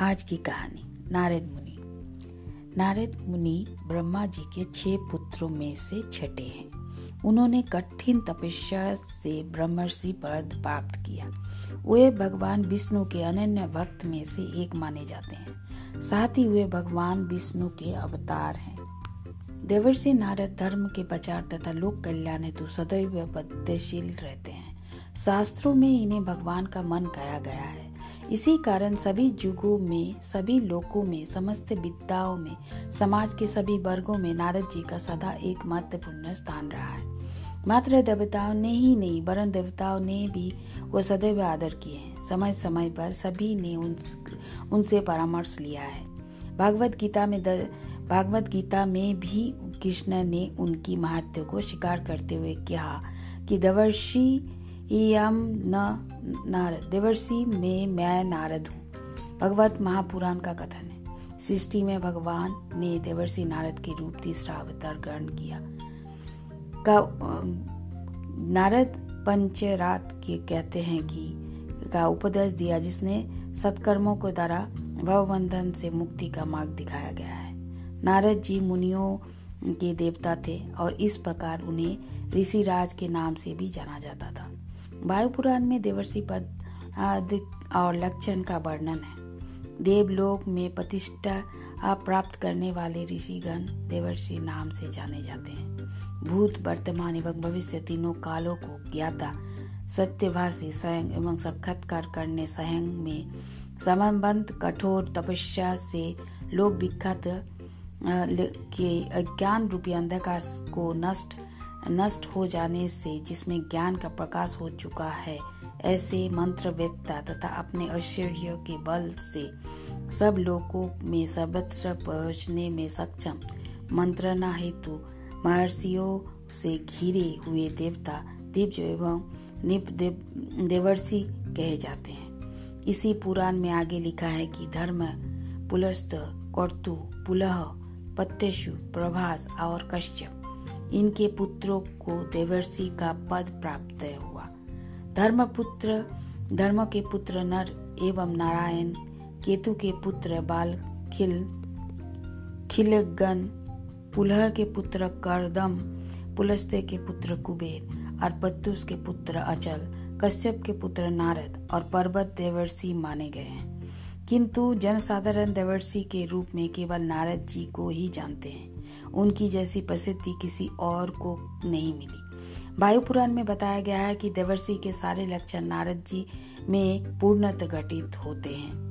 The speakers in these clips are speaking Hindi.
आज की कहानी, नारद मुनि। नारद मुनि ब्रह्मा जी के छह पुत्रों में से छठे हैं। उन्होंने कठिन तपस्या से ब्रह्मर्षि पद प्राप्त किया। वे भगवान विष्णु के अनन्य भक्त में से एक माने जाते हैं। साथ ही वे भगवान विष्णु के अवतार हैं। देवर्षि नारद धर्म के प्रचार तथा लोक कल्याण हेतु सदैव बद्धशील रहते हैं। शास्त्रों में इन्हें भगवान का मन कहा गया है। इसी कारण सभी युगों में सभी लोकों में समस्त विद्याओं में समाज के सभी वर्गों में नारद जी का सदा एक महत्वपूर्ण स्थान रहा है। मात्र देवताओं ने ही नहीं वरन देवताओं ने भी वो सदैव आदर किए हैं। समय समय पर सभी ने उन, उनसे परामर्श लिया है। भागवत गीता में भागवत गीता में भी कृष्ण ने उनकी महत्व को स्वीकार करते हुए कहा कि दवर्षि यम न नारद देवर्षि में मैं नारद हूँ। भगवत महापुराण का कथन है। सृष्टि में भगवान ने देवर्षि नारद के रूप तीसरा अवतार ग्रहण किया। का नारद पंचरात के कहते हैं कि, का उपदेश दिया जिसने सत्कर्मों के द्वारा भवबंधन से मुक्ति का मार्ग दिखाया गया है। नारद जी मुनियों के देवता थे और इस प्रकार उन्हें ऋषिराज के नाम से भी जाना जाता था। वायु पुराण में देवर्षि पद और लक्षण का वर्णन है। देवलोक में प्रतिष्ठा प्राप्त करने वाले ऋषिगण देवर्षि नाम से जाने जाते हैं। भूत, वर्तमान एवं भविष्य तीनों कालों को ज्ञाता सत्यभाषी स्वयं एवं साक्षात्कार करने स्वयं में समबंध कठोर, तपस्या से लोक विख्यात के अज्ञान रूपी अंधकार को नष्ट नष्ट हो जाने से जिसमें ज्ञान का प्रकाश हो चुका है ऐसे मंत्र वेत्ता तथा अपने ऐश्वर्य के बल से सब लोगों में सर्वत्र पहुँचने में सक्षम। मंत्रणा हेतु महर्षियों से घिरे हुए देवता दिव्य एवं निप देव, देवर्षि कहे जाते हैं। इसी पुराण में आगे लिखा है कि धर्म पुलस्त कौतु पुलह पत्यशु प्रभास और कश्यप इनके पुत्रों को देवर्षि का पद प्राप्त हुआ। धर्मपुत्र, धर्म के पुत्र नर एवं नारायण, केतु के पुत्र बाल खिल, खिलगन, पुलह के पुत्र करदम, पुलस्ते के पुत्र कुबेर और पत्तुस के पुत्र अचल, कश्यप के पुत्र नारद और पर्वत देवर्षि माने गए हैं। किंतु जनसाधारण देवर्षि के रूप में केवल नारद जी को ही जानते हैं। उनकी जैसी प्रसिद्धि किसी और को नहीं मिली। वायु पुराण में बताया गया है कि देवर्षि के सारे लक्षण नारद जी में पूर्णत घटित होते हैं।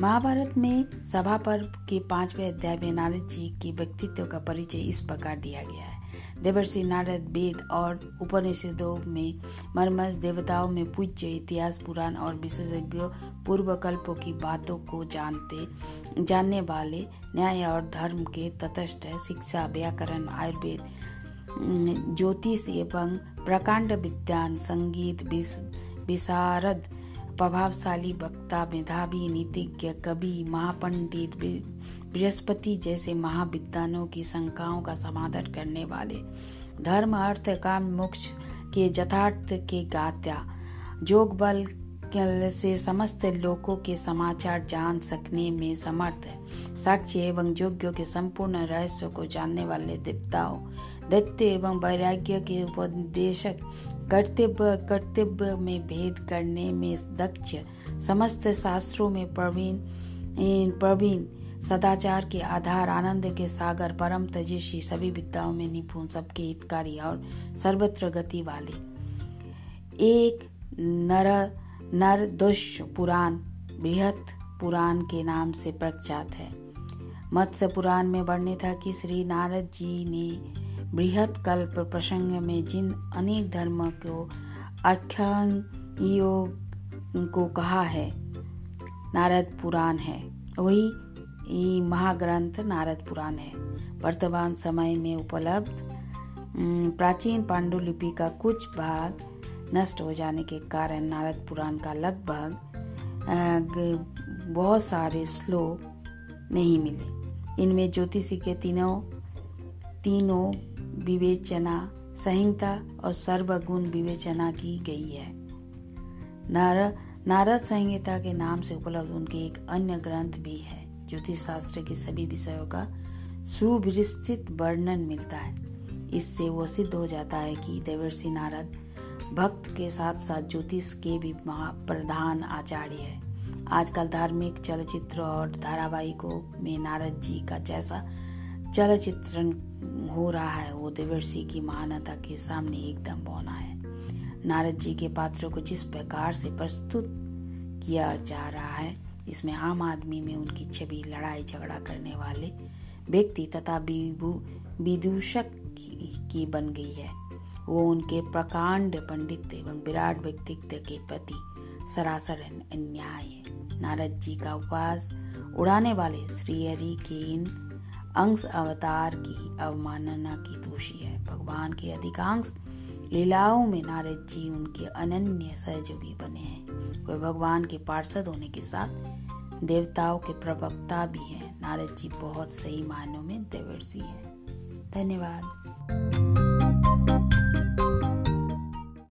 महाभारत में सभा पर्व के पाँचवें अध्याय में नारद जी के व्यक्तित्व का परिचय इस प्रकार दिया गया है। देवर्षि नारद वेद और उपनिषदों में मर्मस देवताओं में पूज्य इतिहास, पुराण और विशेषज्ञ पूर्व कल्पों की बातों को जानते, जानने वाले न्याय और धर्म के तटस्थ शिक्षा, व्याकरण, आयुर्वेद ज्योतिष एवं प्रकांड विज्ञान, संगीत विशारद प्रभावशाली वक्ता, मेधावी, नीतिज्ञ, कवि, महापंडित बृहस्पति जैसे महाविद्वानों की शंकाओं का समाधान करने वाले। धर्म, अर्थ, काम, मोक्ष के यथार्थ के गात्या। जोग बल से समस्त लोगों के समाचार जान सकने में समर्थ। है साक्ष्य एवं योग्यों के संपूर्ण रहस्य को जानने वाले देवताओं, दैत्य एवं वैराग्य के उपदेशक कर्तव्य कर्तव्य में भेद करने में दक्ष, समस्त शास्त्रों में प्रवीण प्रवीण, सदाचार के आधार, आनंद के सागर, परम तेजस्वी, सभी विद्याओं में निपुण, सबके हितकारी और सर्वत्र गति वाले। एक नर नर दुष पुराण, बृहत पुराण के नाम से प्रख्यात है। मत्स्य पुराण में वर्णित था कि श्री नारद जी ने बृहत कल्प प्रसंग में जिन अनेक धर्म को आख्यान को कहा है, नारद पुराण है। वही महाग्रंथ नारद पुराण है। वर्तमान समय में उपलब्ध प्राचीन पांडुलिपि का कुछ भाग नष्ट हो जाने के कारण नारद पुराण का लगभग बहुत सारे श्लोक नहीं मिले। इनमें ज्योतिषी के तीनों तीनों विवेचना, संहिता और सर्वगुण विवेचना की गई है। नार, नारद संहिता के नाम से उपलब्ध उनके एक अन्य ग्रंथ भी है ज्योतिष शास्त्र के सभी विषयों का सुविस्तृत वर्णन मिलता है। इससे वो सिद्ध हो जाता है कि देवर्षि नारद भक्त के साथ साथ ज्योतिष के भी प्रधान आचार्य है। आजकल धार्मिक चलचित्र और धारावाहिकों में नारद जी का जैसा चलचित्रण हो रहा है वो देवर्षि की महानता के सामने एकदम बौना है। नारद जी के पात्र को जिस प्रकार से प्रस्तुत किया जा रहा है, इसमें आम आदमी में उनकी छवि, लड़ाई, झगड़ा करने वाले व्यक्ति तथा विदूषक की बन गई है। वो उनके प्रकांड पंडित एवं विराट व्यक्तित्व के प्रति सरासर अन्याय है। नारद जी का उपवास उड़ाने वाले श्रीहरि के इन अंश अवतार की अवमानना की दोषी है। भगवान के अधिकांश लीलाओं में नारद जी उनके अनन्य सहयोगी बने हैं। वे भगवान के पार्षद होने के साथ देवताओं के प्रवक्ता भी हैं। नारद जी बहुत सही मायनों में देवर्षि हैं। धन्यवाद।